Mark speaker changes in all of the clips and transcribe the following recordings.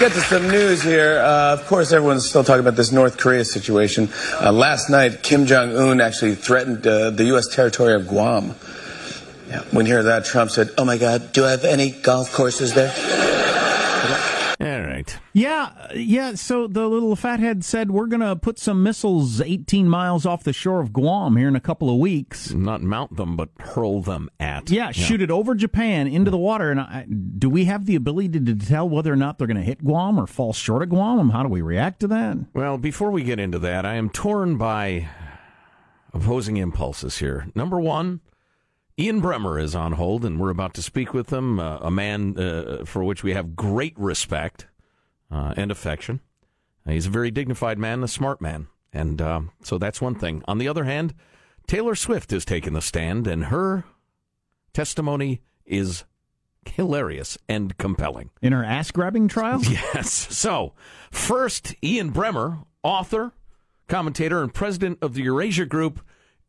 Speaker 1: get to some news here. Uh, of course, everyone's still talking about this North Korea situation. Uh, last night, Kim Jong Un actually threatened uh, the U.S. territory of Guam. Yeah. When he heard that, Trump said, "Oh my God, do I have any golf courses there?"
Speaker 2: Yeah, yeah. So the little fathead said we're going to put some missiles 18 miles off the shore of Guam here in a couple of weeks.
Speaker 3: Not mount them, but hurl them at.
Speaker 2: Yeah, shoot it over Japan into the water. And I, do we have the ability to tell whether or not they're going to hit Guam or fall short of Guam? How do we react to that?
Speaker 3: Well, before we get into that, I am torn by opposing impulses here. Number one, Ian Bremmer is on hold, and we're about to speak with him, uh, a man uh, for which we have great respect uh, and affection. he's a very dignified man, a smart man. And uh, so that's one thing. On the other hand, Taylor Swift has taken the stand, and her testimony is hilarious and compelling.
Speaker 2: In her ass grabbing trial?
Speaker 3: Yes. So, first, Ian Bremmer, author, commentator, and president of the Eurasia Group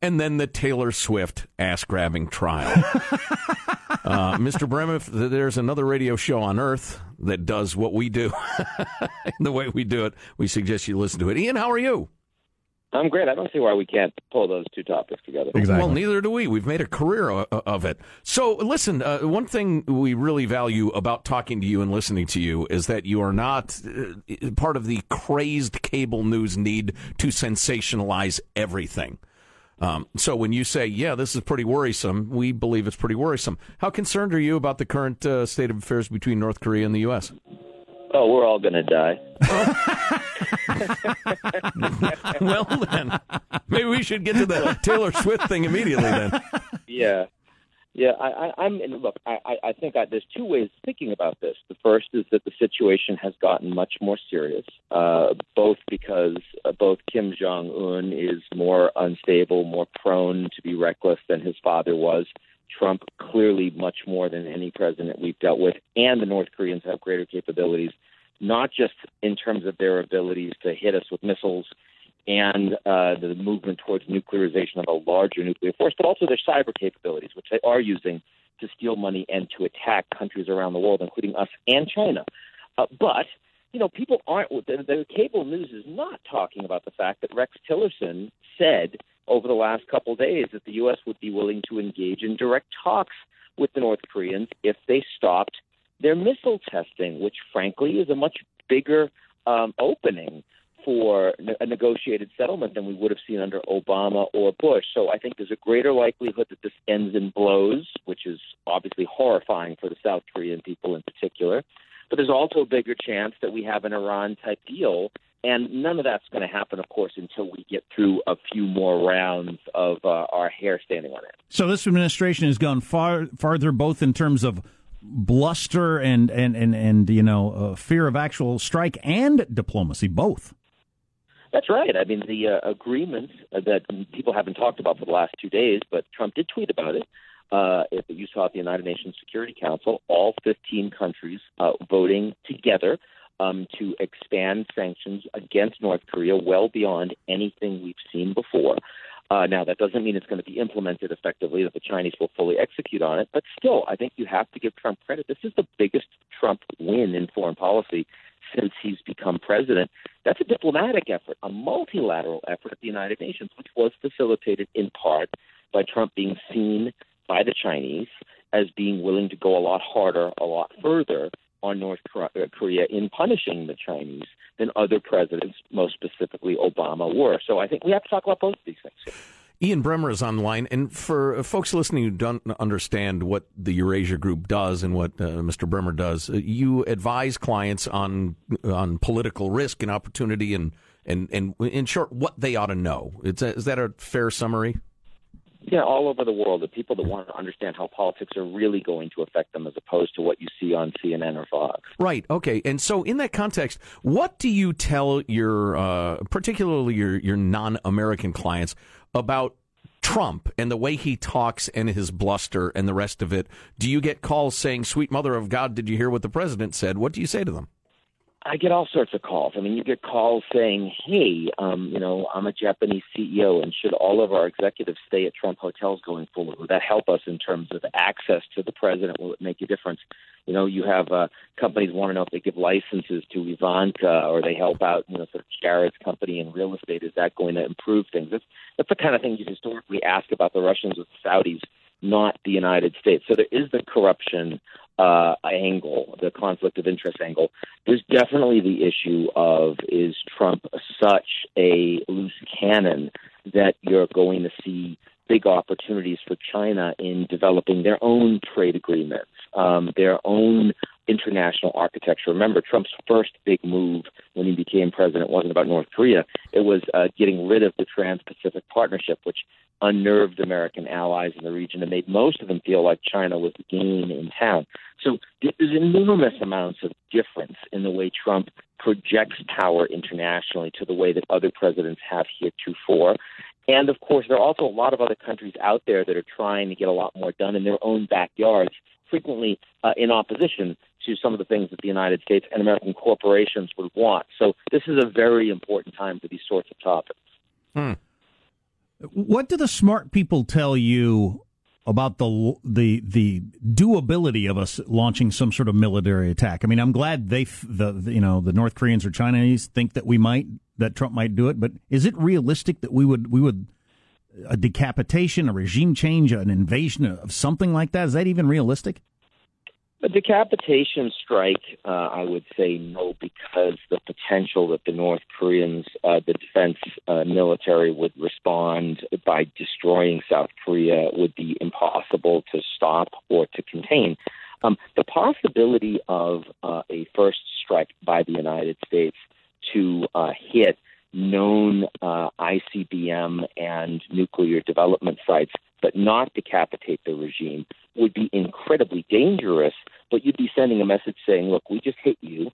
Speaker 3: and then the Taylor Swift ass grabbing trial. uh, Mr. Bremmer, if there's another radio show on Earth that does what we do, the way we do it, we suggest you listen to it. Ian, how are you?
Speaker 4: I'm great. I don't see why we can't pull those two topics together.
Speaker 3: Exactly. Well, neither do we. We've made a career of it. So, listen, uh, one thing we really value about talking to you and listening to you is that you are not uh, part of the crazed cable news need to sensationalize everything. Um, so when you say, yeah, this is pretty worrisome, we believe it's pretty worrisome. How concerned are you about the current uh, state of affairs between North Korea and the U.S.?
Speaker 4: Oh, we're all going to die.
Speaker 3: well, then, maybe we should get to the Taylor Swift thing immediately then.
Speaker 4: Yeah. Yeah, I, I, I'm. Look, I, I think I, there's two ways of thinking about this. The first is that the situation has gotten much more serious, uh, both because uh, both Kim Jong Un is more unstable, more prone to be reckless than his father was. Trump clearly much more than any president we've dealt with, and the North Koreans have greater capabilities, not just in terms of their abilities to hit us with missiles and uh, the movement towards nuclearization of a larger nuclear force, but also their cyber capabilities, which they are using to steal money and to attack countries around the world, including us and China. Uh, but you know, people aren't. The, the cable news is not talking about the fact that Rex Tillerson said over the last couple of days that the U.S. would be willing to engage in direct talks with the North Koreans if they stopped their missile testing, which frankly is a much bigger um, opening for a negotiated settlement than we would have seen under Obama or Bush. So I think there's a greater likelihood that this ends in blows, which is obviously horrifying for the South Korean people in particular. But there's also a bigger chance that we have an Iran type deal. And none of that's going to happen, of course, until we get through a few more rounds of uh, our hair standing on end.
Speaker 2: So this administration has gone far farther, both in terms of bluster and and and and you know uh, fear of actual strike and diplomacy, both.
Speaker 4: That's right. I mean, the uh, agreement that people haven't talked about for the last two days, but Trump did tweet about it. Uh, you saw at the United Nations Security Council, all 15 countries uh, voting together um, to expand sanctions against North Korea well beyond anything we've seen before. Uh, now, that doesn't mean it's going to be implemented effectively, that the Chinese will fully execute on it, but still, I think you have to give Trump credit. This is the biggest Trump win in foreign policy since he's become president. That's a diplomatic effort, a multilateral effort at the United Nations, which was facilitated in part by Trump being seen by the Chinese as being willing to go a lot harder, a lot further on North uh, Korea in punishing the Chinese than other presidents, most specifically Obama, were. So I think we have to talk about both of these things.
Speaker 3: Ian Bremmer is online, and for folks listening who don't understand what the Eurasia Group does and what uh, Mr. Bremmer does, uh, you advise clients on on political risk and opportunity, and and and in short, what they ought to know. Is that, is that a fair summary?
Speaker 4: Yeah, all over the world, the people that want to understand how politics are really going to affect them as opposed to what you see on CNN or Fox.
Speaker 3: Right. Okay. And so, in that context, what do you tell your, uh, particularly your, your non American clients about Trump and the way he talks and his bluster and the rest of it? Do you get calls saying, Sweet Mother of God, did you hear what the president said? What do you say to them?
Speaker 4: I get all sorts of calls. I mean, you get calls saying, "Hey, um, you know, I'm a Japanese CEO, and should all of our executives stay at Trump hotels going forward? Would that help us in terms of access to the president? Will it make a difference?" You know, you have uh, companies want to know if they give licenses to Ivanka or they help out, you know, sort of Jared's company in real estate. Is that going to improve things? That's that's the kind of thing you historically ask about the Russians with the Saudis, not the United States. So there is the corruption uh, angle, the conflict of interest angle. There's definitely the issue of is Trump such a loose cannon that you're going to see big opportunities for China in developing their own trade agreements, um, their own international architecture. Remember, Trump's first big move when he became president wasn't about North Korea. It was uh, getting rid of the Trans Pacific Partnership, which unnerved American allies in the region and made most of them feel like China was the game in town. So there's enormous amounts of difference in the way Trump projects power internationally to the way that other presidents have heretofore. And of course, there are also a lot of other countries out there that are trying to get a lot more done in their own backyards, frequently uh, in opposition to some of the things that the United States and American corporations would want. So this is a very important time for these sorts of topics.
Speaker 2: Hmm. What do the smart people tell you about the the the doability of us launching some sort of military attack? I mean, I'm glad they the, the you know the North Koreans or Chinese think that we might that Trump might do it, but is it realistic that we would we would a decapitation, a regime change, an invasion of something like that? Is that even realistic?
Speaker 4: A decapitation strike, uh, I would say no, because the potential that the North Koreans, uh, the defense uh, military, would respond by destroying South Korea would be impossible to stop or to contain. Um, the possibility of uh, a first strike by the United States to uh, hit known uh, ICBM and nuclear development sites, but not decapitate the regime, would be incredibly dangerous. But you'd be sending a message saying, look, we just hit you.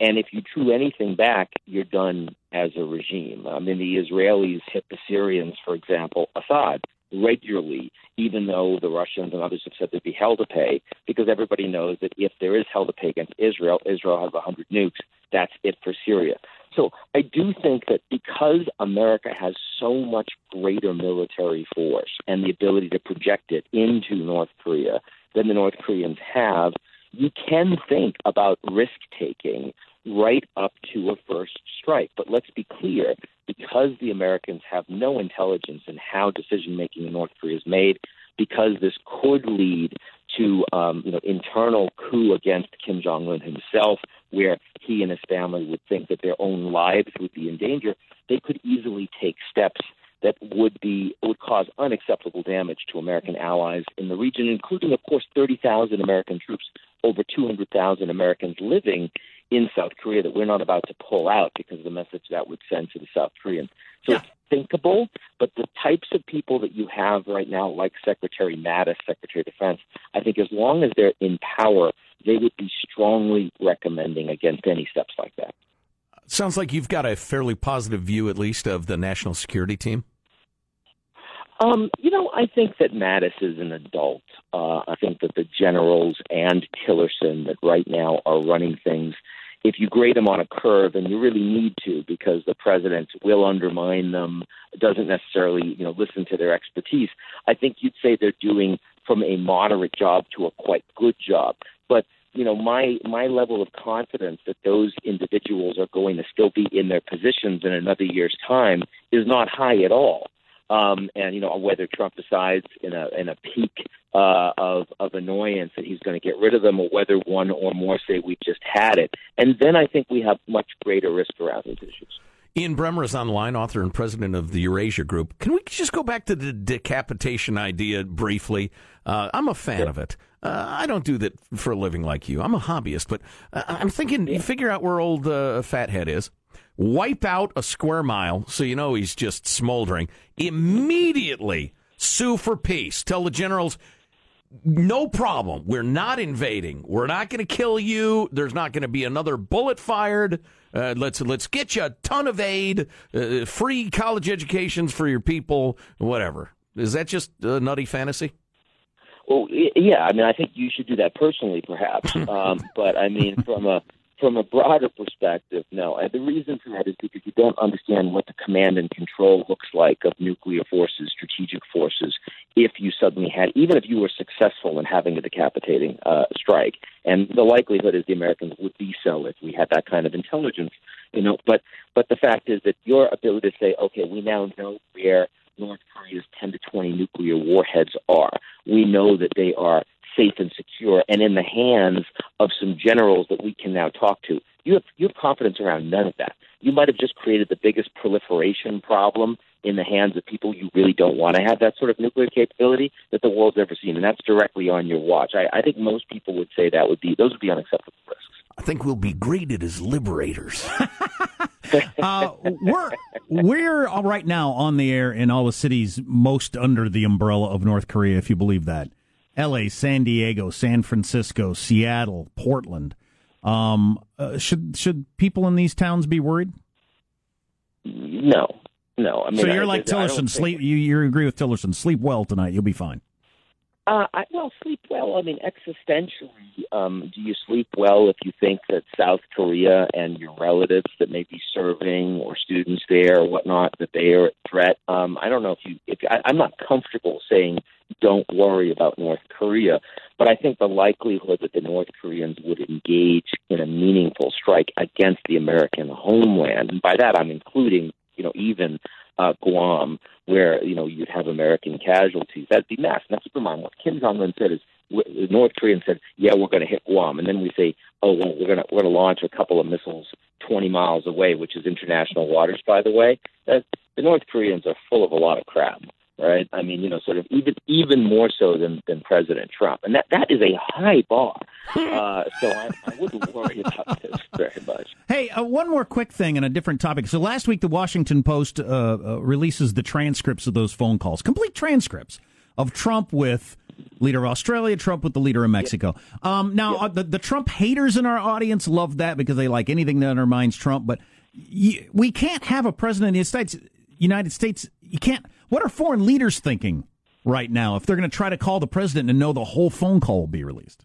Speaker 4: And if you drew anything back, you're done as a regime. I mean, the Israelis hit the Syrians, for example, Assad regularly, even though the Russians and others have said there'd be hell to pay, because everybody knows that if there is hell to pay against Israel, Israel has 100 nukes. That's it for Syria. So I do think that because America has so much greater military force and the ability to project it into North Korea than the North Koreans have, you can think about risk taking right up to a first strike. But let's be clear because the Americans have no intelligence in how decision making in North Korea is made, because this could lead to um, you know internal coup against Kim Jong Un himself, where he and his family would think that their own lives would be in danger, they could easily take steps that would be would cause unacceptable damage to American allies in the region, including, of course, 30,000 American troops, over 200,000 Americans living in South Korea that we're not about to pull out because of the message that would send to the South Koreans. So yeah. it's thinkable, but the types of people that you have right now, like Secretary Mattis, Secretary of Defense, I think as long as they're in power, they would be strongly recommending against any steps like that.
Speaker 3: Sounds like you've got a fairly positive view, at least, of the national security team.
Speaker 4: Um, you know, I think that Mattis is an adult. Uh, I think that the generals and Tillerson that right now are running things, if you grade them on a curve, and you really need to because the president will undermine them, doesn't necessarily, you know, listen to their expertise, I think you'd say they're doing from a moderate job to a quite good job. But you know, my my level of confidence that those individuals are going to still be in their positions in another year's time is not high at all. Um, and you know whether Trump decides in a in a peak uh, of of annoyance that he's going to get rid of them, or whether one or more say we've just had it, and then I think we have much greater risk around these issues.
Speaker 3: Ian Bremmer is online, author and president of the Eurasia Group. Can we just go back to the decapitation idea briefly? Uh, I'm a fan of it. Uh, I don't do that for a living like you. I'm a hobbyist, but uh, I'm thinking, you figure out where old uh, Fathead is, wipe out a square mile so you know he's just smoldering. Immediately sue for peace. Tell the generals, no problem. We're not invading. We're not going to kill you. There's not going to be another bullet fired. Uh, let's let's get you a ton of aid, uh, free college educations for your people, whatever. Is that just a nutty fantasy?
Speaker 4: Well, yeah. I mean, I think you should do that personally, perhaps. um, but I mean, from a from a broader perspective, no. And the reason for that is because you don't understand what the command and control looks like of nuclear forces, strategic forces, if you suddenly had, even if you were successful in having a decapitating uh, strike. And the likelihood is the Americans would be so if we had that kind of intelligence, you know. But but the fact is that your ability to say, okay, we now know where North Korea's 10 to 20 nuclear warheads are. We know that they are safe and secure and in the hands of some generals that we can now talk to. You have, you have confidence around none of that. You might have just created the biggest proliferation problem in the hands of people you really don't want to have that sort of nuclear capability that the world's ever seen, and that's directly on your watch. I, I think most people would say that would be those would be unacceptable risks.
Speaker 3: I think we'll be greeted as liberators.
Speaker 2: uh, we're we're all right now on the air in all the cities most under the umbrella of North Korea, if you believe that. L.A., San Diego, San Francisco, Seattle, Portland. Um, uh, should should people in these towns be worried?
Speaker 4: No, no. I mean,
Speaker 2: so you're
Speaker 4: I,
Speaker 2: like Tillerson. Sleep. Think... You you agree with Tillerson? Sleep well tonight. You'll be fine.
Speaker 4: Uh, I, well, sleep well. I mean, existentially, um, do you sleep well if you think that South Korea and your relatives that may be serving or students there or whatnot that they are at threat? Um, I don't know if you. If I, I'm not comfortable saying don't worry about North Korea, but I think the likelihood that the North Koreans would engage in a meaningful strike against the American homeland, and by that I'm including, you know, even uh, Guam, where you know you'd have American casualties. That'd be mass. Now keep in mind what Kim Jong Un said is the North Koreans said, "Yeah, we're going to hit Guam," and then we say, "Oh, well, we're going to we're to launch a couple of missiles 20 miles away, which is international waters, by the way." That, the North Koreans are full of a lot of crap right? I mean, you know, sort of even even more so than than President Trump, and that that is a high bar. Uh, so I, I, wouldn't worry about this very much.
Speaker 2: Hey, uh, one more quick thing on a different topic. So last week, the Washington Post uh, uh, releases the transcripts of those phone calls, complete transcripts of Trump with leader of Australia, Trump with the leader of Mexico. Um, now, uh, the, the Trump haters in our audience love that because they like anything that undermines Trump, but y- we can't have a president of the United States. United States, you can't what are foreign leaders thinking right now if they're going to try to call the president and know the whole phone call will be released?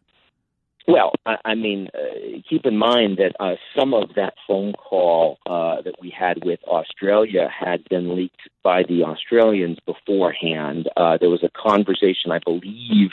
Speaker 4: Well, I, I mean, uh, keep in mind that uh, some of that phone call uh, that we had with Australia had been leaked by the Australians beforehand. Uh, there was a conversation, I believe,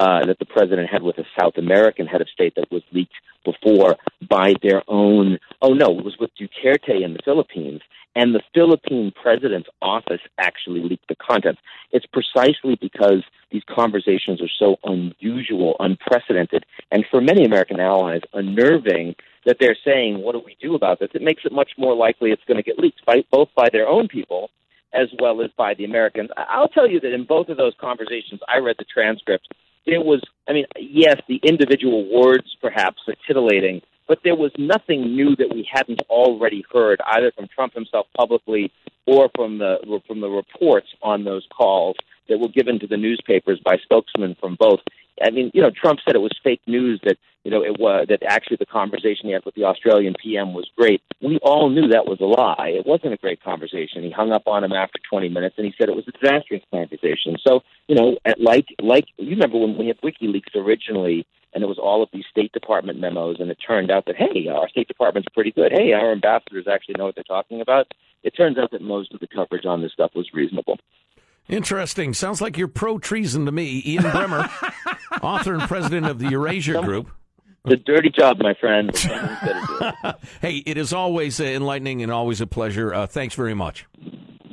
Speaker 4: uh, that the president had with a South American head of state that was leaked before by their own. Oh no, it was with Duterte in the Philippines, and the Philippine president's office actually leaked the contents. It's precisely because these conversations are so unusual, unprecedented, and for many American allies, unnerving that they're saying, "What do we do about this?" It makes it much more likely it's going to get leaked by both by their own people as well as by the Americans. I'll tell you that in both of those conversations, I read the transcripts there was, I mean, yes, the individual words perhaps are titillating, but there was nothing new that we hadn't already heard either from Trump himself publicly or from the from the reports on those calls that were given to the newspapers by spokesmen from both. I mean, you know, Trump said it was fake news that you know it was that actually the conversation he had with the Australian PM was great. We all knew that was a lie. It wasn't a great conversation. He hung up on him after 20 minutes, and he said it was a disastrous conversation. So, you know, at like like you remember when we had WikiLeaks originally, and it was all of these State Department memos, and it turned out that hey, our State Department's pretty good. Hey, our ambassadors actually know what they're talking about. It turns out that most of the coverage on this stuff was reasonable.
Speaker 3: Interesting. Sounds like you're pro treason to me. Ian Bremmer, author and president of the Eurasia Group.
Speaker 4: The dirty job, my friend. but someone's gotta do it.
Speaker 3: Hey, it is always uh, enlightening and always a pleasure. Uh, thanks very much.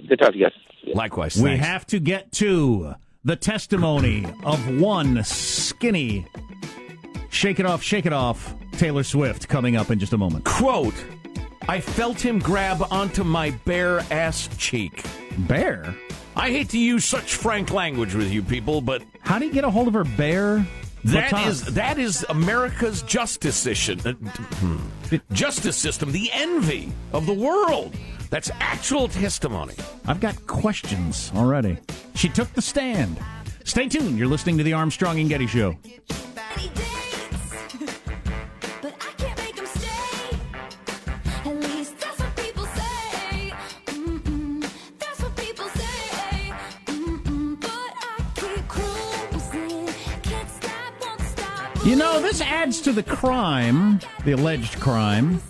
Speaker 4: Good talk to you guys.
Speaker 3: Likewise.
Speaker 2: We
Speaker 3: thanks.
Speaker 2: have to get to the testimony of one skinny, shake it off, shake it off, Taylor Swift coming up in just a moment.
Speaker 3: Quote, I felt him grab onto my bare ass cheek.
Speaker 2: Bear?
Speaker 3: I hate to use such frank language with you people, but
Speaker 2: How do you get a hold of her bear?
Speaker 3: that
Speaker 2: buttocks?
Speaker 3: is that is America's justice system. uh, hmm, Justice system, the envy of the world. That's actual testimony.
Speaker 2: I've got questions already. She took the stand. Stay tuned. You're listening to the Armstrong and Getty Show. You know, this adds to the crime, the alleged crime.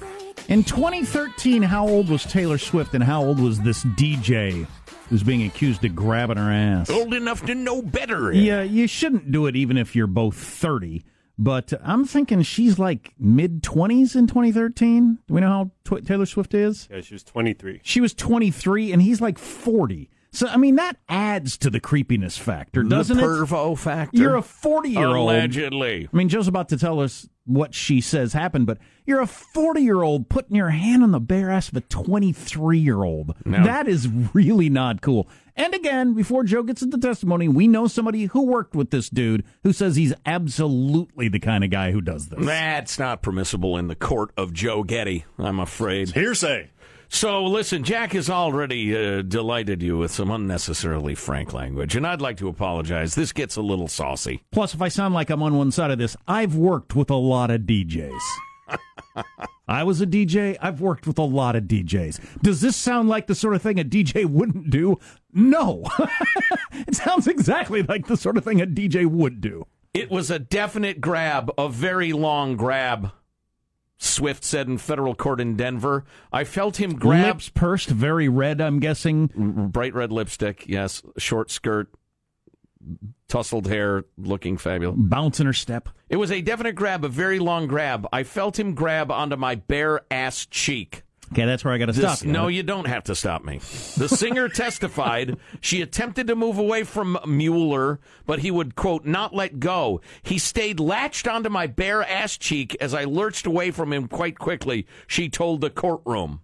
Speaker 2: In 2013, how old was Taylor Swift and how old was this DJ who's being accused of grabbing her ass?
Speaker 3: Old enough to know better.
Speaker 2: Yeah, you shouldn't do it even if you're both 30. But I'm thinking she's like mid 20s in 2013. Do we know how tw- Taylor Swift is?
Speaker 5: Yeah, she was 23.
Speaker 2: She was 23 and he's like 40. So, I mean, that adds to the creepiness factor, doesn't
Speaker 3: the
Speaker 2: it?
Speaker 3: pervo factor.
Speaker 2: You're a 40 year old.
Speaker 3: Allegedly.
Speaker 2: I mean, Joe's about to tell us what she says happened, but you're a 40 year old putting your hand on the bare ass of a 23 year old.
Speaker 3: No.
Speaker 2: That is really not cool. And again, before Joe gets into testimony, we know somebody who worked with this dude who says he's absolutely the kind of guy who does this.
Speaker 3: That's not permissible in the court of Joe Getty, I'm afraid.
Speaker 5: Hearsay.
Speaker 3: So, listen, Jack has already uh, delighted you with some unnecessarily frank language, and I'd like to apologize. This gets a little saucy.
Speaker 2: Plus, if I sound like I'm on one side of this, I've worked with a lot of DJs. I was a DJ. I've worked with a lot of DJs. Does this sound like the sort of thing a DJ wouldn't do? No. it sounds exactly like the sort of thing a DJ would do.
Speaker 3: It was a definite grab, a very long grab. Swift said in federal court in Denver. I felt him grab
Speaker 2: Lips pursed, very red, I'm guessing.
Speaker 3: Mm, mm, bright red lipstick, yes, short skirt, tousled hair, looking fabulous.
Speaker 2: Bouncing her step.
Speaker 3: It was a definite grab, a very long grab. I felt him grab onto my bare ass cheek.
Speaker 2: Okay, that's where I got to stop. you.
Speaker 3: no, you don't have to stop me. The singer testified she attempted to move away from Mueller, but he would, quote, not let go. He stayed latched onto my bare ass cheek as I lurched away from him quite quickly, she told the courtroom.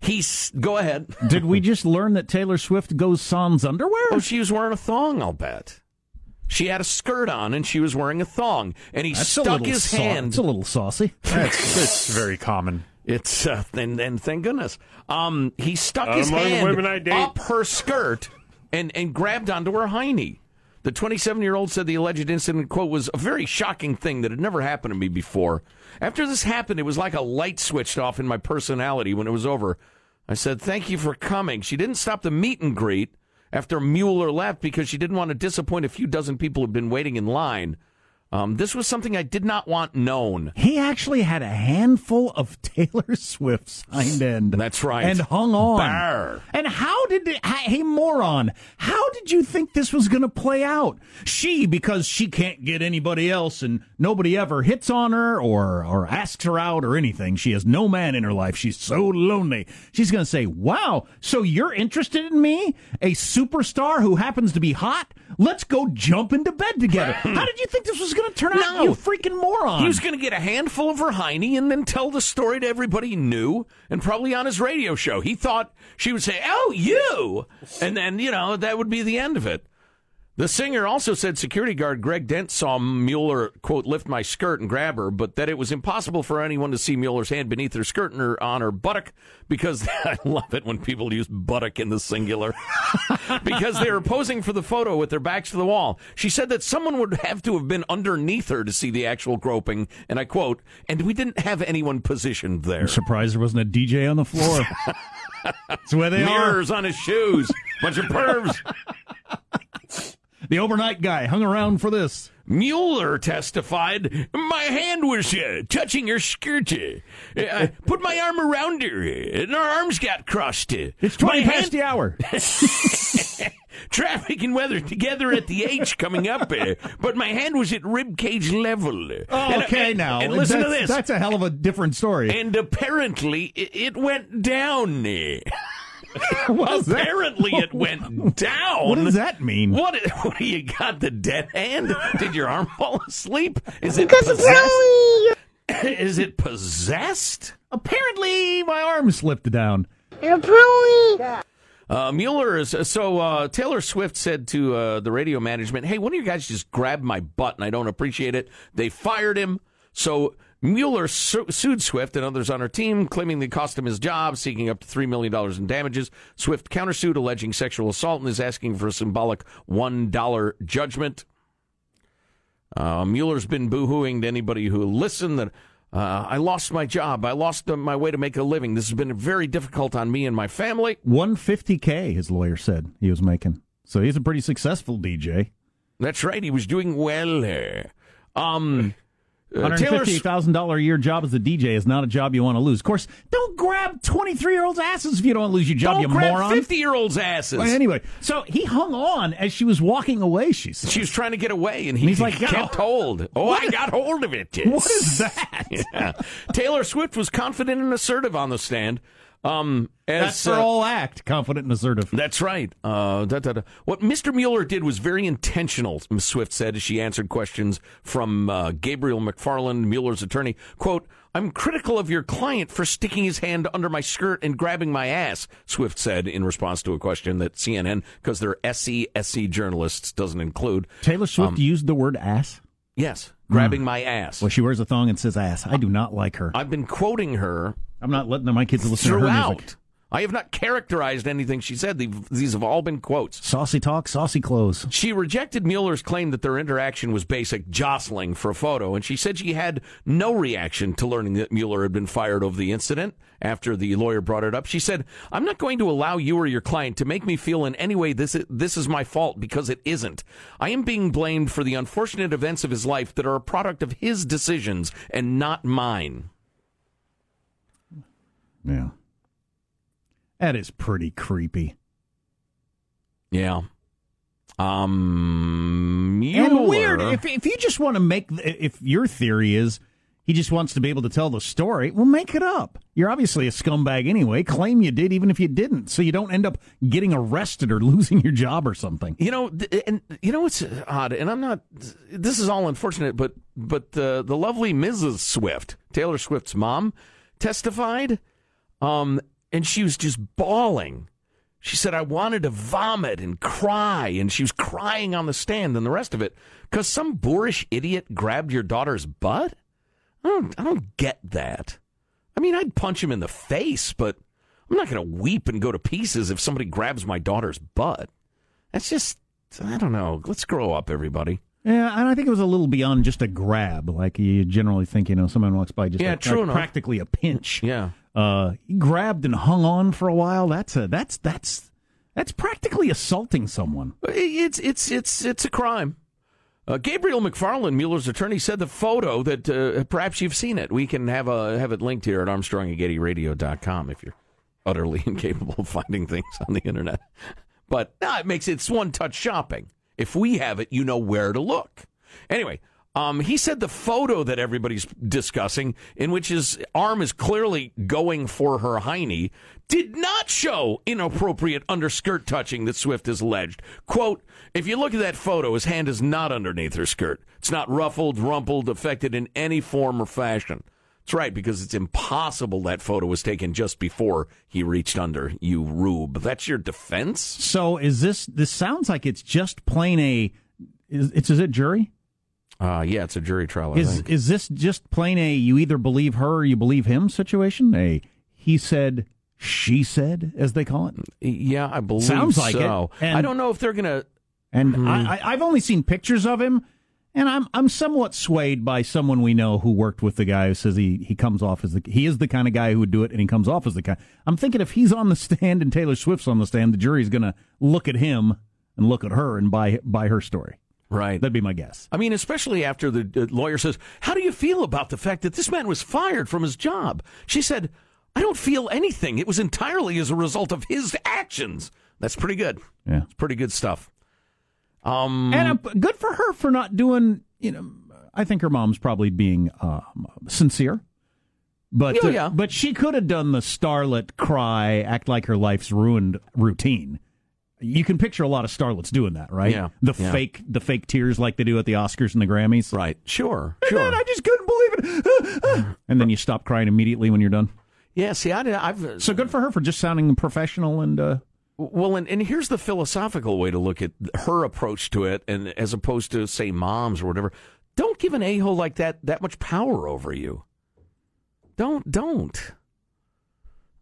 Speaker 3: He's, go ahead.
Speaker 2: Did we just learn that Taylor Swift goes sans underwear?
Speaker 3: Oh, she was wearing a thong, I'll bet. She had a skirt on and she was wearing a thong, and he
Speaker 2: That's
Speaker 3: stuck his
Speaker 2: sau-
Speaker 3: hand.
Speaker 2: It's a little saucy.
Speaker 5: That's, that's very common.
Speaker 3: It's uh, and, and thank goodness. Um, he stuck his
Speaker 5: Among
Speaker 3: hand
Speaker 5: women I date.
Speaker 3: up her skirt and and grabbed onto her hiney. The 27 year old said the alleged incident quote was a very shocking thing that had never happened to me before. After this happened, it was like a light switched off in my personality. When it was over, I said, "Thank you for coming." She didn't stop the meet and greet after Mueller left because she didn't want to disappoint a few dozen people who'd been waiting in line. Um, this was something I did not want known.
Speaker 2: He actually had a handful of Taylor Swift's hind end.
Speaker 3: That's right.
Speaker 2: And hung on.
Speaker 3: Barr.
Speaker 2: And how did it, hey moron, how did you think this was going to play out? She because she can't get anybody else and nobody ever hits on her or or asks her out or anything. She has no man in her life. She's so lonely. She's going to say, "Wow, so you're interested in me, a superstar who happens to be hot? Let's go jump into bed together." how did you think this was going to turn out?
Speaker 3: No.
Speaker 2: You freaking moron.
Speaker 3: He was going to get a handful of her hiney and then tell the story to everybody he knew, and probably on his radio show. He thought she would say, "Oh, you," and then you know that would be the end of it. The singer also said security guard Greg Dent saw Mueller, quote, lift my skirt and grab her, but that it was impossible for anyone to see Mueller's hand beneath her skirt and her, on her buttock because I love it when people use buttock in the singular because they were posing for the photo with their backs to the wall. She said that someone would have to have been underneath her to see the actual groping, and I quote, and we didn't have anyone positioned there.
Speaker 2: I'm surprised there wasn't a DJ on the floor. That's where they are.
Speaker 3: Mirrors on his shoes, bunch of pervs.
Speaker 2: The overnight guy hung around for this.
Speaker 3: Mueller testified, my hand was uh, touching her skirt. Uh, I put my arm around her, uh, and our arms got crossed. Uh,
Speaker 2: It's 20
Speaker 3: my
Speaker 2: past
Speaker 3: hand
Speaker 2: the hour.
Speaker 3: traffic and weather together at the H coming up, uh, but my hand was at rib cage level. And-
Speaker 2: okay,
Speaker 3: and-
Speaker 2: now
Speaker 3: and listen
Speaker 2: that's,
Speaker 3: to this.
Speaker 2: That's a hell of a different story.
Speaker 3: and apparently, it, it went down.
Speaker 2: What's that?
Speaker 3: apparently, it went down.
Speaker 2: What does that mean?
Speaker 3: What, what you got? The dead hand? Did your arm fall asleep? Is it because possessed? Is it possessed?
Speaker 2: Apparently, my arm slipped down.
Speaker 3: Uh, Mueller is so. Uh, Taylor Swift said to uh, the radio management, "Hey, one of you guys just grabbed my butt, and I don't appreciate it." They fired him. So Mueller su- sued Swift and others on her team, claiming they cost him his job, seeking up to three million dollars in damages. Swift countersued, alleging sexual assault, and is asking for a symbolic one dollar judgment. Uh, Mueller's been boohooing to anybody who listened that uh, I lost my job. I lost uh, my way to make a living. This has been very difficult on me and my family.
Speaker 2: 150K, his lawyer said he was making. So he's a pretty successful DJ.
Speaker 3: That's right. He was doing well there. Um, uh, Taylor S-
Speaker 2: $150,000 a year job as a DJ is not a job you want to lose. Of course, don't grab 23 year olds' asses if you don't want to lose your job,
Speaker 3: don't
Speaker 2: you
Speaker 3: grab
Speaker 2: moron.
Speaker 3: fifty-year-olds' asses.
Speaker 2: Well, anyway, so he hung on as she was walking away, she said.
Speaker 3: She was trying to get away, and he
Speaker 2: he's like,
Speaker 3: kept
Speaker 2: "Oh,
Speaker 3: hold. Oh, I got hold of it.
Speaker 2: What is that?
Speaker 3: Yeah. Taylor Swift was confident and assertive on the stand. Um, as,
Speaker 2: That's her
Speaker 3: uh,
Speaker 2: whole act, confident and assertive.
Speaker 3: That's right. Uh, da, da, da. What Mr. Mueller did was very intentional, Ms. Swift said as she answered questions from uh, Gabriel McFarland, Mueller's attorney. Quote, I'm critical of your client for sticking his hand under my skirt and grabbing my ass, Swift said in response to a question that CNN, because they're SC, SC journalists, doesn't include.
Speaker 2: Taylor Swift used the word ass.
Speaker 3: Yes, grabbing my ass.
Speaker 2: Well, she wears a thong and says ass. I do not like her.
Speaker 3: I've been quoting her
Speaker 2: I'm not letting my kids listen to her music.
Speaker 3: throughout. I have not characterized anything she said. These have all been quotes.
Speaker 2: Saucy talk, saucy clothes.
Speaker 3: She rejected Mueller's claim that their interaction was basic jostling for a photo, and she said she had no reaction to learning that Mueller had been fired over the incident after the lawyer brought it up. She said, I'm not going to allow you or your client to make me feel in any way this is, this is my fault because it isn't. I am being blamed for the unfortunate events of his life that are a product of his decisions and not mine.
Speaker 2: Yeah. That is pretty creepy.
Speaker 3: Yeah. Um,
Speaker 2: And weird. If, if you just want to make, if your theory is he just wants to be able to tell the story, well, make it up. You're obviously a scumbag anyway. Claim you did, even if you didn't, so you don't end up getting arrested or losing your job or something.
Speaker 3: You know, and you know what's odd, and I'm not. This is all unfortunate, but but the the lovely Mrs. Swift, Taylor Swift's mom, testified, um, and she was just bawling. She said, "I wanted to vomit and cry," and she was crying on the stand and the rest of it because some boorish idiot grabbed your daughter's butt. I don't, I don't get that. I mean, I'd punch him in the face, but I'm not going to weep and go to pieces if somebody grabs my daughter's butt. That's just, I don't know. Let's grow up, everybody.
Speaker 2: Yeah, and I think it was a little beyond just a grab. Like you generally think, you know, someone walks by just
Speaker 3: Yeah,
Speaker 2: like,
Speaker 3: true
Speaker 2: like
Speaker 3: enough.
Speaker 2: practically a pinch.
Speaker 3: Yeah.
Speaker 2: Uh, grabbed and hung on for a while. That's a that's that's that's practically assaulting someone.
Speaker 3: It's it's it's it's a crime. Uh, Gabriel McFarland, Mueller's attorney, said the photo that uh, perhaps you've seen it. We can have a have it linked here at ArmstrongandGettyRadio.com if you're utterly incapable of finding things on the internet. But no, it makes it's one touch shopping. If we have it, you know where to look. Anyway, um, he said the photo that everybody's discussing, in which his arm is clearly going for her hiney, did not show inappropriate underskirt touching that Swift has alleged. Quote, if you look at that photo, his hand is not underneath her skirt. It's not ruffled, rumpled, affected in any form or fashion. That's right, because it's impossible that photo was taken just before he reached under you, Rube. That's your defense?
Speaker 2: So is this? This sounds like it's just plain a. Is it's is it jury?
Speaker 3: Uh, yeah, it's a jury trial. I
Speaker 2: Is
Speaker 3: think.
Speaker 2: is this just plain a you either believe her or you believe him situation? A he said, she said, as they call it.
Speaker 3: Yeah, I believe
Speaker 2: Sounds like
Speaker 3: so.
Speaker 2: it. And-
Speaker 3: I don't know if they're gonna.
Speaker 2: And
Speaker 3: Mm-hmm.
Speaker 2: I, I, I've only seen pictures of him, and I'm I'm somewhat swayed by someone we know who worked with the guy who says he, he comes off as the he is the kind of guy who would do it, and he comes off as the guy. I'm thinking if he's on the stand and Taylor Swift's on the stand, the jury's going to look at him and look at her and buy buy her story.
Speaker 3: Right.
Speaker 2: That'd be my guess.
Speaker 3: I mean, especially after the lawyer says, "How do you feel about the fact that this man was fired from his job?" She said, I don't feel anything. It was entirely as a result of his actions. That's pretty good.
Speaker 2: Yeah.
Speaker 3: It's pretty good stuff. Um,
Speaker 2: And uh, good for her for not doing, you know, I think her mom's probably being uh, sincere. But
Speaker 3: Yeah,
Speaker 2: uh,
Speaker 3: yeah.
Speaker 2: but she could have done the starlet cry, act like her life's ruined routine. You can picture a lot of starlets doing that, right?
Speaker 3: Yeah,
Speaker 2: The
Speaker 3: yeah.
Speaker 2: fake the fake tears like they do at the Oscars and the Grammys.
Speaker 3: right. Sure.
Speaker 2: And
Speaker 3: Sure.
Speaker 2: then I just couldn't believe it. and then you stop crying immediately when you're done.
Speaker 3: yeah. See, I, did, I've
Speaker 2: So good for her for just sounding professional and uh,
Speaker 3: Well, and, and here's the philosophical way to look at her approach to it, and as opposed to say moms or whatever. Don't give an a hole like that that much power over you. Don't don't.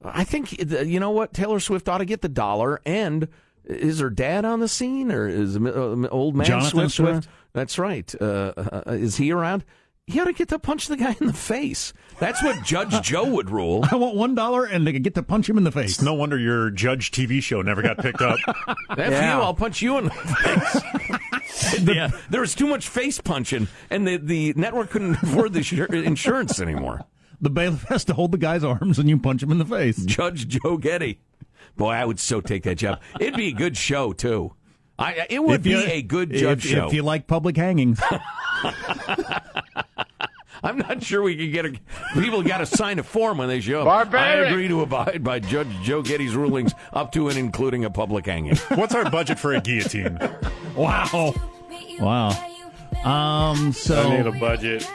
Speaker 3: I think you know what Taylor Swift ought to get the dollar. And is her dad on the scene, or is uh, old man
Speaker 2: Jonathan
Speaker 3: Swift?
Speaker 2: Swift?
Speaker 3: That's right. Uh, uh, is he around? He ought to get to punch the guy in the face. That's what Judge Joe would rule.
Speaker 2: I want one dollar and they could get to punch him in the face.
Speaker 5: It's no wonder your Judge TV show never got picked up.
Speaker 3: F you, I'll punch you in the face. yeah, there was too much face punching, and the, the network couldn't afford the insur- insurance anymore.
Speaker 2: The bailiff has to hold the guy's arms and you punch him in the face.
Speaker 3: Judge Joe Getty. Boy, I would so take that job. It'd be a good show, too. I, it would
Speaker 2: If
Speaker 3: be a good
Speaker 2: if-
Speaker 3: judge
Speaker 2: if,
Speaker 3: show.
Speaker 2: you like public hangings.
Speaker 3: I'm not sure we could get a. People got to sign a form when they show up. I agree to abide by Judge Joe Getty's rulings up to and including a public hanging.
Speaker 5: What's our budget for a guillotine?
Speaker 2: wow. Wow. Um. so.
Speaker 5: I need a budget.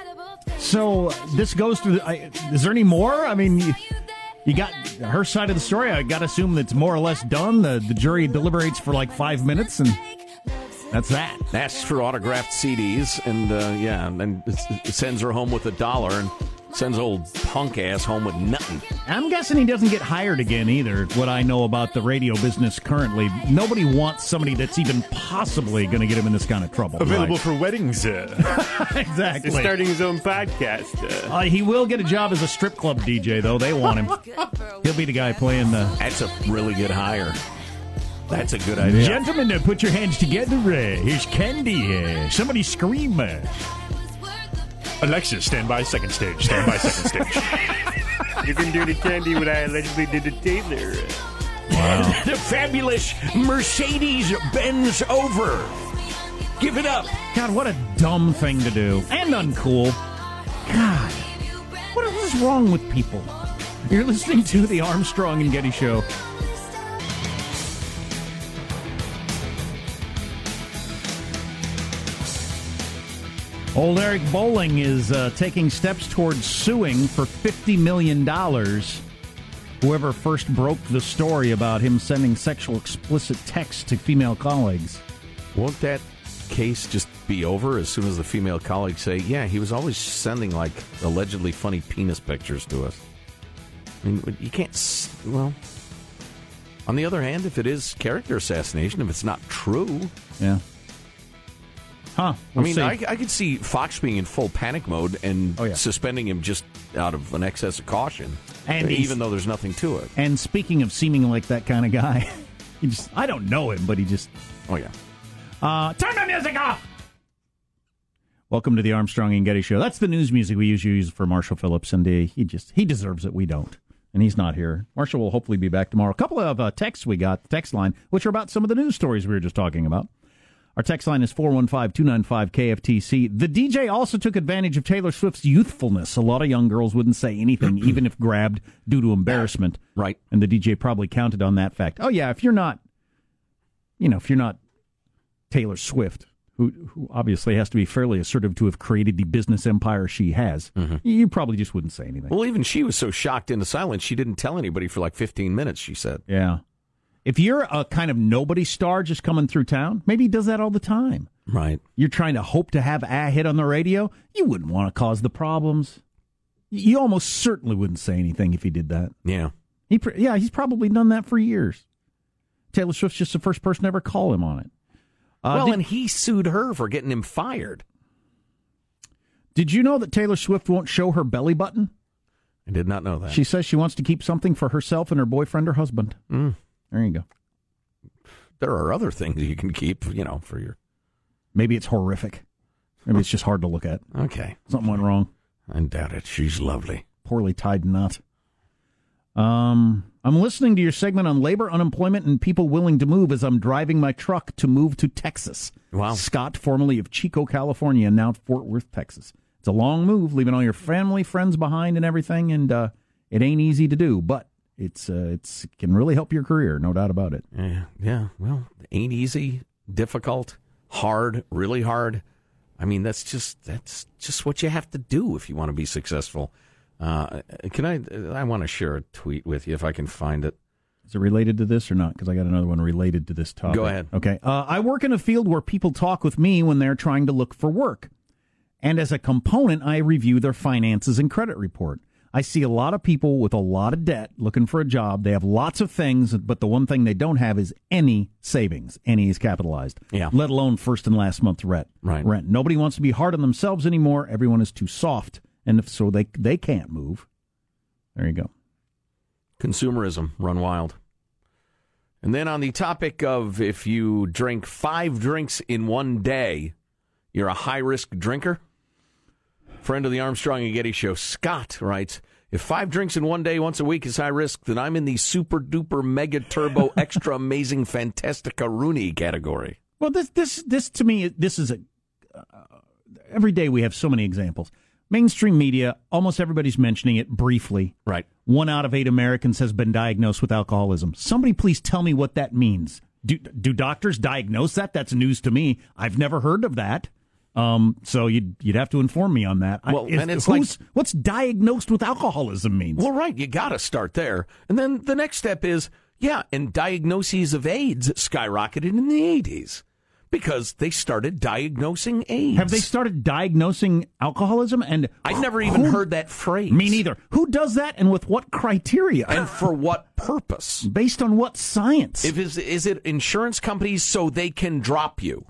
Speaker 2: so this goes through. The, I, is there any more? I mean, you, got her side of the story. I got to assume that's more or less done. The the jury deliberates for like five minutes, and that's that.
Speaker 3: asks for autographed CDs, and uh, yeah, and sends her home with a dollar, and sends old punk ass home with nothing.
Speaker 2: I'm guessing he doesn't get hired again either. What I know about the radio business currently, nobody wants somebody that's even possibly going to get him in this kind of trouble.
Speaker 5: Available for weddings. Uh,
Speaker 2: exactly.
Speaker 5: he's starting his own podcast. Uh,
Speaker 2: Uh, he will get a job as a strip club DJ, though. They want him. He'll be the guy playing the.
Speaker 3: That's a really good hire. That's a good idea.
Speaker 2: Gentlemen, uh, put your hands together. Uh, here's Candy. Uh, somebody scream.
Speaker 5: Alexa, stand by second stage. Stand by second stage. you can do the candy what I allegedly did to Taylor. Wow.
Speaker 3: the fabulous Mercedes bends over. Give it up.
Speaker 2: God, what a dumb thing to do. And uncool. God, what is wrong with people? You're listening to the Armstrong and Getty Show. Old Eric Bolling is uh, taking steps towards suing for $50 million. Whoever first broke the story about him sending sexual explicit texts to female colleagues.
Speaker 3: Won't that case just be over as soon as the female colleagues say, yeah, he was always sending like allegedly funny penis pictures to us? I mean, you can't. Well, on the other hand, if it is character assassination, if it's not true,
Speaker 2: Yeah. Huh.
Speaker 3: I
Speaker 2: we'll
Speaker 3: mean,
Speaker 2: see.
Speaker 3: I, I could see Fox being in full panic mode and
Speaker 2: Oh, yeah.
Speaker 3: suspending him just out of an excess of caution,
Speaker 2: And
Speaker 3: even though there's nothing to it.
Speaker 2: And speaking of seeming like that kind of guy, he just I don't know him, but he just
Speaker 3: Oh yeah.
Speaker 2: uh turn the music off. Welcome to the Armstrong and Getty show. That's the news music we usually use for Marshall Phillips and uh, he just he deserves it. We don't. And he's not here. Marshall will hopefully be back tomorrow. A couple of uh, texts we got, text line, which are about some of the news stories we were just talking about. Our text line is 415-295-KFTC. The DJ also took advantage of Taylor Swift's youthfulness. A lot of young girls wouldn't say anything, even if grabbed due to embarrassment.
Speaker 3: Right.
Speaker 2: And the DJ probably counted on that fact. Oh yeah, if you're not, you know, if you're not Taylor Swift, who who obviously has to be fairly assertive to have created the business empire she has, mm-hmm. you probably just wouldn't say anything.
Speaker 3: Well, even she was so shocked into silence, she didn't tell anybody for like 15 minutes. She said.
Speaker 2: yeah. If you're a kind of nobody star just coming through town, maybe he does that all the time.
Speaker 3: Right.
Speaker 2: You're trying to hope to have a hit on the radio. You wouldn't want to cause the problems. You almost certainly wouldn't say anything if he did that.
Speaker 3: Yeah.
Speaker 2: He, pr- yeah, he's probably done that for years. Taylor Swift's just the first person to ever call him on it. Uh,
Speaker 3: well,
Speaker 2: did,
Speaker 3: and he sued her for getting him fired.
Speaker 2: did you know that Taylor Swift won't show her belly button?
Speaker 3: I did not know that.
Speaker 2: She says she wants to keep something for herself and her boyfriend or husband.
Speaker 3: Mm.
Speaker 2: There you go.
Speaker 3: there are other things you can keep, you know, for your.
Speaker 2: Maybe it's horrific. Maybe it's just hard to look at.
Speaker 3: Okay.
Speaker 2: Something went wrong.
Speaker 3: I doubt it. She's lovely.
Speaker 2: Poorly tied knot. Um, I'm listening to your segment on labor, unemployment, and people willing to move as I'm driving my truck to move to Texas.
Speaker 3: Wow.
Speaker 2: Scott, formerly of Chico, California, and now Fort Worth, Texas. It's a long move, leaving all your family, friends behind, and everything, and uh, it ain't easy to do, but it's uh, it's can really help your career, no doubt about it.
Speaker 3: Yeah, yeah. Well, ain't easy, difficult, hard, really hard. I mean, that's just that's just what you have to do if you want to be successful. Uh, can I? I want to share a tweet with you if I can find it.
Speaker 2: Is it related to this or not? Because I got another one related to this topic.
Speaker 3: Go ahead.
Speaker 2: Okay. Uh, I work in a field where people talk with me when they're trying to look for work. And as a component, I review their finances and credit report. I see a lot of people with a lot of debt looking for a job. They have lots of things, but the one thing they don't have is any savings. Any is capitalized.
Speaker 3: Yeah.
Speaker 2: Let alone first and last month rent.
Speaker 3: Right.
Speaker 2: Rent. Nobody wants to be hard on themselves anymore. Everyone is too soft, and if so, they they can't move. There you go.
Speaker 3: Consumerism run wild. And then on the topic of if you drink five drinks in one day, you're a high risk drinker. Friend of the Armstrong and Getty show, Scott writes, if five drinks in one day once a week is high risk, then I'm in the super duper mega turbo extra amazing fantastica Rooney category.
Speaker 2: Well, this this this to me, this is a uh, every day we have so many examples. Mainstream media, almost everybody's mentioning it briefly.
Speaker 3: Right.
Speaker 2: One out of eight Americans has been diagnosed with alcoholism. Somebody please tell me what that means. Do do doctors diagnose that? That's news to me. I've never heard of that. Um, so you'd you'd have to inform me on that. I-
Speaker 3: Well,
Speaker 2: is-
Speaker 3: and it's
Speaker 2: who's- what's diagnosed with alcoholism means.
Speaker 3: Well, right, you got to start there. And then the next step is, yeah, and diagnoses of AIDS skyrocketed in the 80s because they started diagnosing AIDS.
Speaker 2: have they started diagnosing alcoholism? And
Speaker 3: I'd never even
Speaker 2: who-
Speaker 3: heard that phrase.
Speaker 2: Me neither. Who does that, and with what criteria?
Speaker 3: And for what purpose?
Speaker 2: based on what science?
Speaker 3: If is is it insurance companies so they can drop you?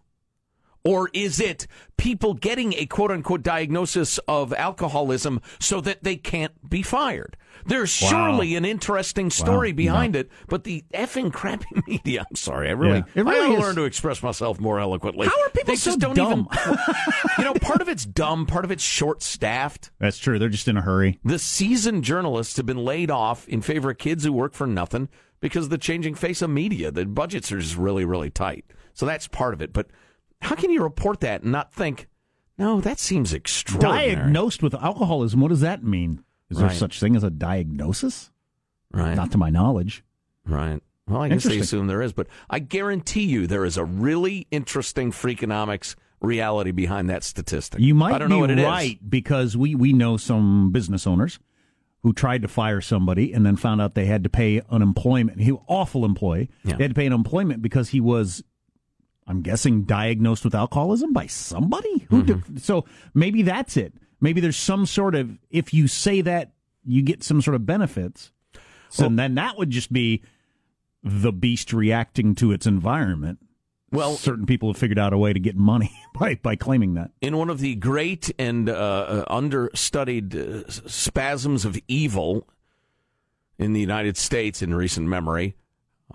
Speaker 3: Or is it people getting a quote unquote diagnosis of alcoholism so that they can't be fired? There's
Speaker 2: Wow.
Speaker 3: surely an interesting story
Speaker 2: Wow.
Speaker 3: behind it, but the effing crappy media. I'm sorry, I really,
Speaker 2: Yeah. Really
Speaker 3: I learn to express myself more eloquently.
Speaker 2: How are people
Speaker 3: they
Speaker 2: so
Speaker 3: just don't
Speaker 2: dumb?
Speaker 3: even. you know, part of it's dumb, part of it's short staffed.
Speaker 2: That's true. They're just in a hurry.
Speaker 3: The seasoned journalists have been laid off in favor of kids who work for nothing because of the changing face of media. The budgets are just really, really tight. So that's part of it. But how can you report that and not think, no, that seems extraordinary?
Speaker 2: Diagnosed with alcoholism. What does that mean? Is there
Speaker 3: Right.
Speaker 2: such thing as a diagnosis?
Speaker 3: Right.
Speaker 2: Not to my knowledge.
Speaker 3: Right. Well, I guess they assume there is, but I guarantee you there is a really interesting freakonomics reality behind that statistic.
Speaker 2: You might
Speaker 3: I don't
Speaker 2: be
Speaker 3: know what it is.
Speaker 2: right because we, we know some business owners who tried to fire somebody and then found out they had to pay unemployment. He awful employee.
Speaker 3: Yeah.
Speaker 2: They had to pay unemployment because he was, I'm guessing, diagnosed with alcoholism by somebody. Who?
Speaker 3: Mm-hmm.
Speaker 2: did- so maybe that's it. Maybe there's some sort of if you say that you get some sort of benefits. So then that would just be the beast reacting to its environment.
Speaker 3: Well,
Speaker 2: certain people have figured out a way to get money by by claiming that.
Speaker 3: in one of the great and uh, uh, understudied uh, spasms of evil in the United States in recent memory,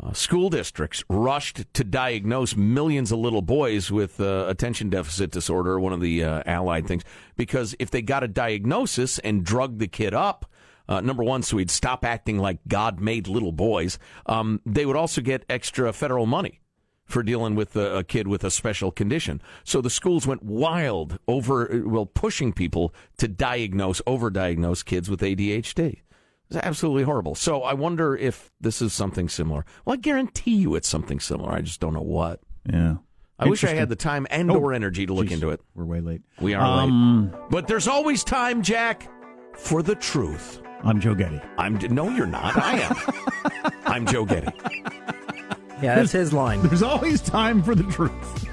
Speaker 3: uh, school districts rushed to diagnose millions of little boys with uh, attention deficit disorder, one of the uh, allied things, because if they got a diagnosis and drugged the kid up, uh, number one, so he'd stop acting like God made little boys, um, they would also get extra federal money for dealing with a, a kid with a special condition. So the schools went wild over, well, pushing people to diagnose, overdiagnose kids with ADHD. It's absolutely horrible. So I wonder if this is something similar. Well, I guarantee you it's something similar. I just don't know what.
Speaker 2: Yeah.
Speaker 3: I wish I had the time and
Speaker 2: Oh,
Speaker 3: or energy to look
Speaker 2: Jeez,
Speaker 3: into it.
Speaker 2: We're way late.
Speaker 3: We are
Speaker 2: Um,
Speaker 3: late. But there's always time, Jack, for the truth.
Speaker 2: I'm Joe Getty.
Speaker 3: I'm no, you're not. I am. I'm Joe Getty.
Speaker 6: Yeah, that's his line.
Speaker 2: There's always time for the truth.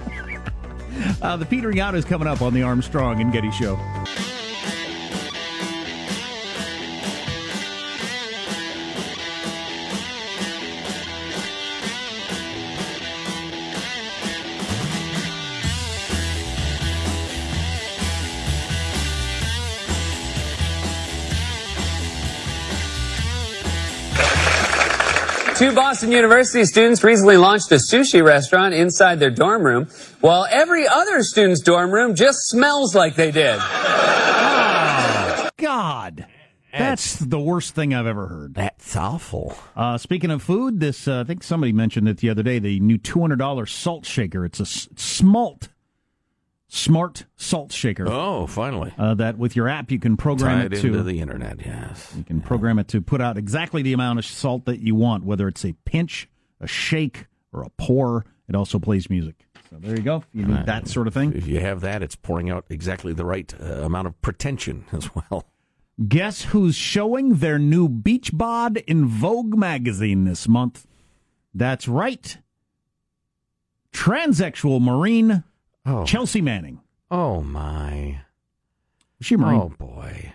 Speaker 2: uh, the petering out is coming up on the Armstrong and Getty Show.
Speaker 7: Two Boston University students recently launched a sushi restaurant inside their dorm room, while every other student's dorm room just smells like they did.
Speaker 2: God. That's the worst thing I've ever heard.
Speaker 3: That's awful.
Speaker 2: Uh, speaking of food, this uh, I think somebody mentioned it the other day. The new two hundred dollar salt shaker. It's a s- smalt, smart salt shaker.
Speaker 3: Oh, finally.
Speaker 2: Uh, that with your app you can program
Speaker 3: Tied
Speaker 2: it to
Speaker 3: the internet, yes.
Speaker 2: you can program it to put out exactly the amount of salt that you want, whether it's a pinch, a shake, or a pour. It also plays music. So there you go. If you need that sort of thing.
Speaker 3: If you have that, it's pouring out exactly the right uh, amount of pretension as well.
Speaker 2: Guess who's showing their new beach bod in Vogue magazine this month? That's right. Transsexual Marine
Speaker 3: Oh,
Speaker 2: Chelsea Manning.
Speaker 3: oh my.
Speaker 2: Was she Marine?
Speaker 3: Oh, boy.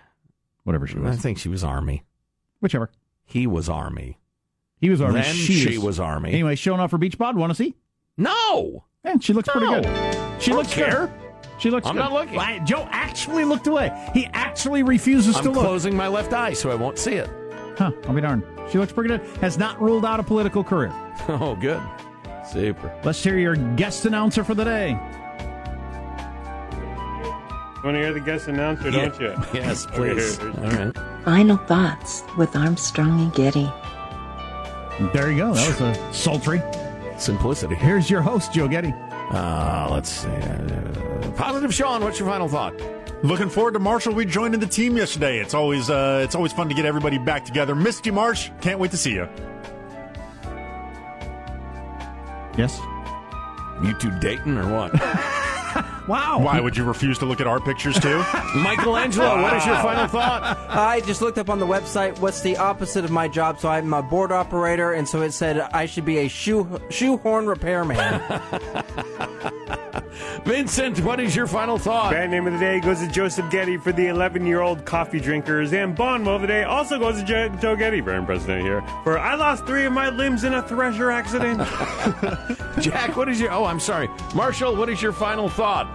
Speaker 2: Whatever she was.
Speaker 3: I think she was Army.
Speaker 2: Whichever.
Speaker 3: He was Army.
Speaker 2: He was Army.
Speaker 3: Then
Speaker 2: she,
Speaker 3: she was Army.
Speaker 2: Anyway, showing off her beach bod. Want to see?
Speaker 3: No!
Speaker 2: Yeah, she looks pretty good. She looks
Speaker 3: care.
Speaker 2: good. She looks
Speaker 3: I'm
Speaker 2: good.
Speaker 3: not looking.
Speaker 2: Joe actually looked away. He actually refuses
Speaker 3: I'm
Speaker 2: to look.
Speaker 3: I'm closing my left eye so I won't see it.
Speaker 2: Huh, I'll be darned. She looks pretty good. Has not ruled out a political career.
Speaker 3: Oh, good. Super.
Speaker 2: Let's hear your guest announcer for the day.
Speaker 5: Want to hear the guest announcer,
Speaker 3: Yeah.
Speaker 5: don't you?
Speaker 3: Yes, please. All right.
Speaker 8: Final thoughts with Armstrong and Getty.
Speaker 2: There you go. That was a sultry.
Speaker 3: Simplicity.
Speaker 2: Here's your host, Joe Getty.
Speaker 3: Uh, let's see. Uh, positive Sean, what's your final thought?
Speaker 9: Looking forward to Marshall rejoining the team yesterday. It's always uh, it's always fun to get everybody back together. Missed you, Marsh. Can't wait to see you.
Speaker 2: Yes.
Speaker 3: You two dating or what?
Speaker 2: Wow.
Speaker 9: Why would you refuse to look at our pictures too?
Speaker 3: Michelangelo, what is your final thought?
Speaker 6: I just looked up on the website what's the opposite of my job. So I'm a board operator, and so it said I should be a shoe shoehorn repairman.
Speaker 3: Vincent, what is your final thought?
Speaker 5: Band name of the day goes to Joseph Getty for the 11 year old coffee drinkers. And bon mot of the day also goes to Jo- Joe Getty, very president here, for I lost three of my limbs in a thresher accident.
Speaker 3: Jack, what is your. Oh, I'm sorry. Marshall, what is your final thought?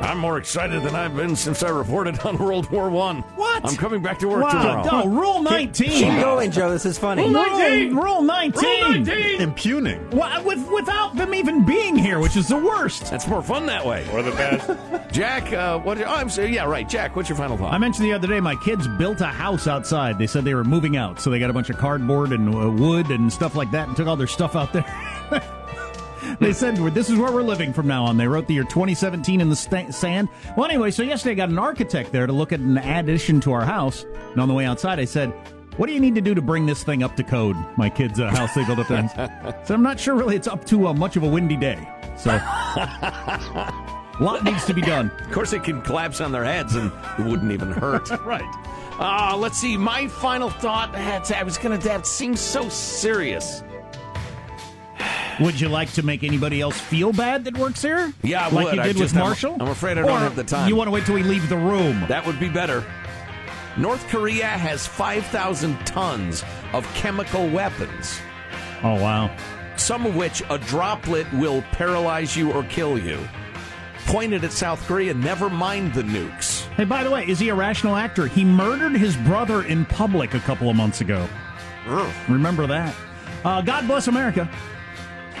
Speaker 3: I'm more excited than I've been since I reported on World War One.
Speaker 2: What?
Speaker 3: I'm coming back to work
Speaker 2: Wow.
Speaker 3: tomorrow.
Speaker 2: No, Rule 19.
Speaker 6: Keep going, Joe. This is funny.
Speaker 2: Rule, nineteen. rule 19.
Speaker 9: Impugning.
Speaker 2: Wha- with, without them even being here, which is the worst.
Speaker 3: That's more fun that way.
Speaker 5: or the best.
Speaker 3: Jack, uh, what? Oh, I'm sorry. Yeah, right. Jack, what's your final thought?
Speaker 2: I mentioned the other day my kids built a house outside. They said they were moving out, so they got a bunch of cardboard and uh, wood and stuff like that and took all their stuff out there. they said, This is where we're living from now on. They wrote the year 2017 in the sta- sand. Well, anyway, so yesterday I got an architect there to look at an addition to our house. And on the way outside, I said, what do you need to do to bring this thing up to code? My kids' uh, house they built up there. so I'm not sure really it's up to uh, much of a windy day. So a lot needs to be done.
Speaker 3: Of course, it can collapse on their heads and it wouldn't even hurt.
Speaker 2: Right.
Speaker 3: Uh, let's see. My final thought. I was going to. That seems so serious.
Speaker 2: Would you like to make anybody else feel bad that works here?
Speaker 3: Yeah, I
Speaker 2: like
Speaker 3: would.
Speaker 2: you
Speaker 3: I
Speaker 2: did
Speaker 3: just-
Speaker 2: with Marshall.
Speaker 3: I'm afraid I don't
Speaker 2: Or
Speaker 3: have the time.
Speaker 2: You want to wait till we leave the room?
Speaker 3: That would be better. North Korea has 5,000 tons of chemical weapons,
Speaker 2: oh wow.
Speaker 3: some of which a droplet will paralyze you or kill you. Pointed at South Korea, never mind the nukes.
Speaker 2: Hey, by the way, is he a rational actor? He murdered his brother in public a couple of months ago. Remember that? Uh, God bless America.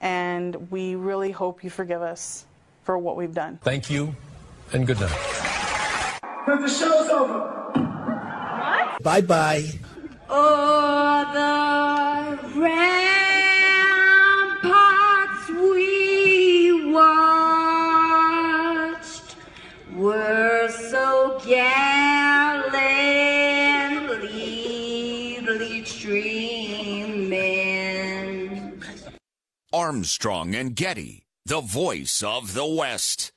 Speaker 10: and we really hope you forgive us for what we've done.
Speaker 11: Thank you, and good night.
Speaker 10: the show's over. What?
Speaker 11: Bye bye.
Speaker 12: Oh, the ramparts
Speaker 13: Armstrong and Getty, the voice of the West.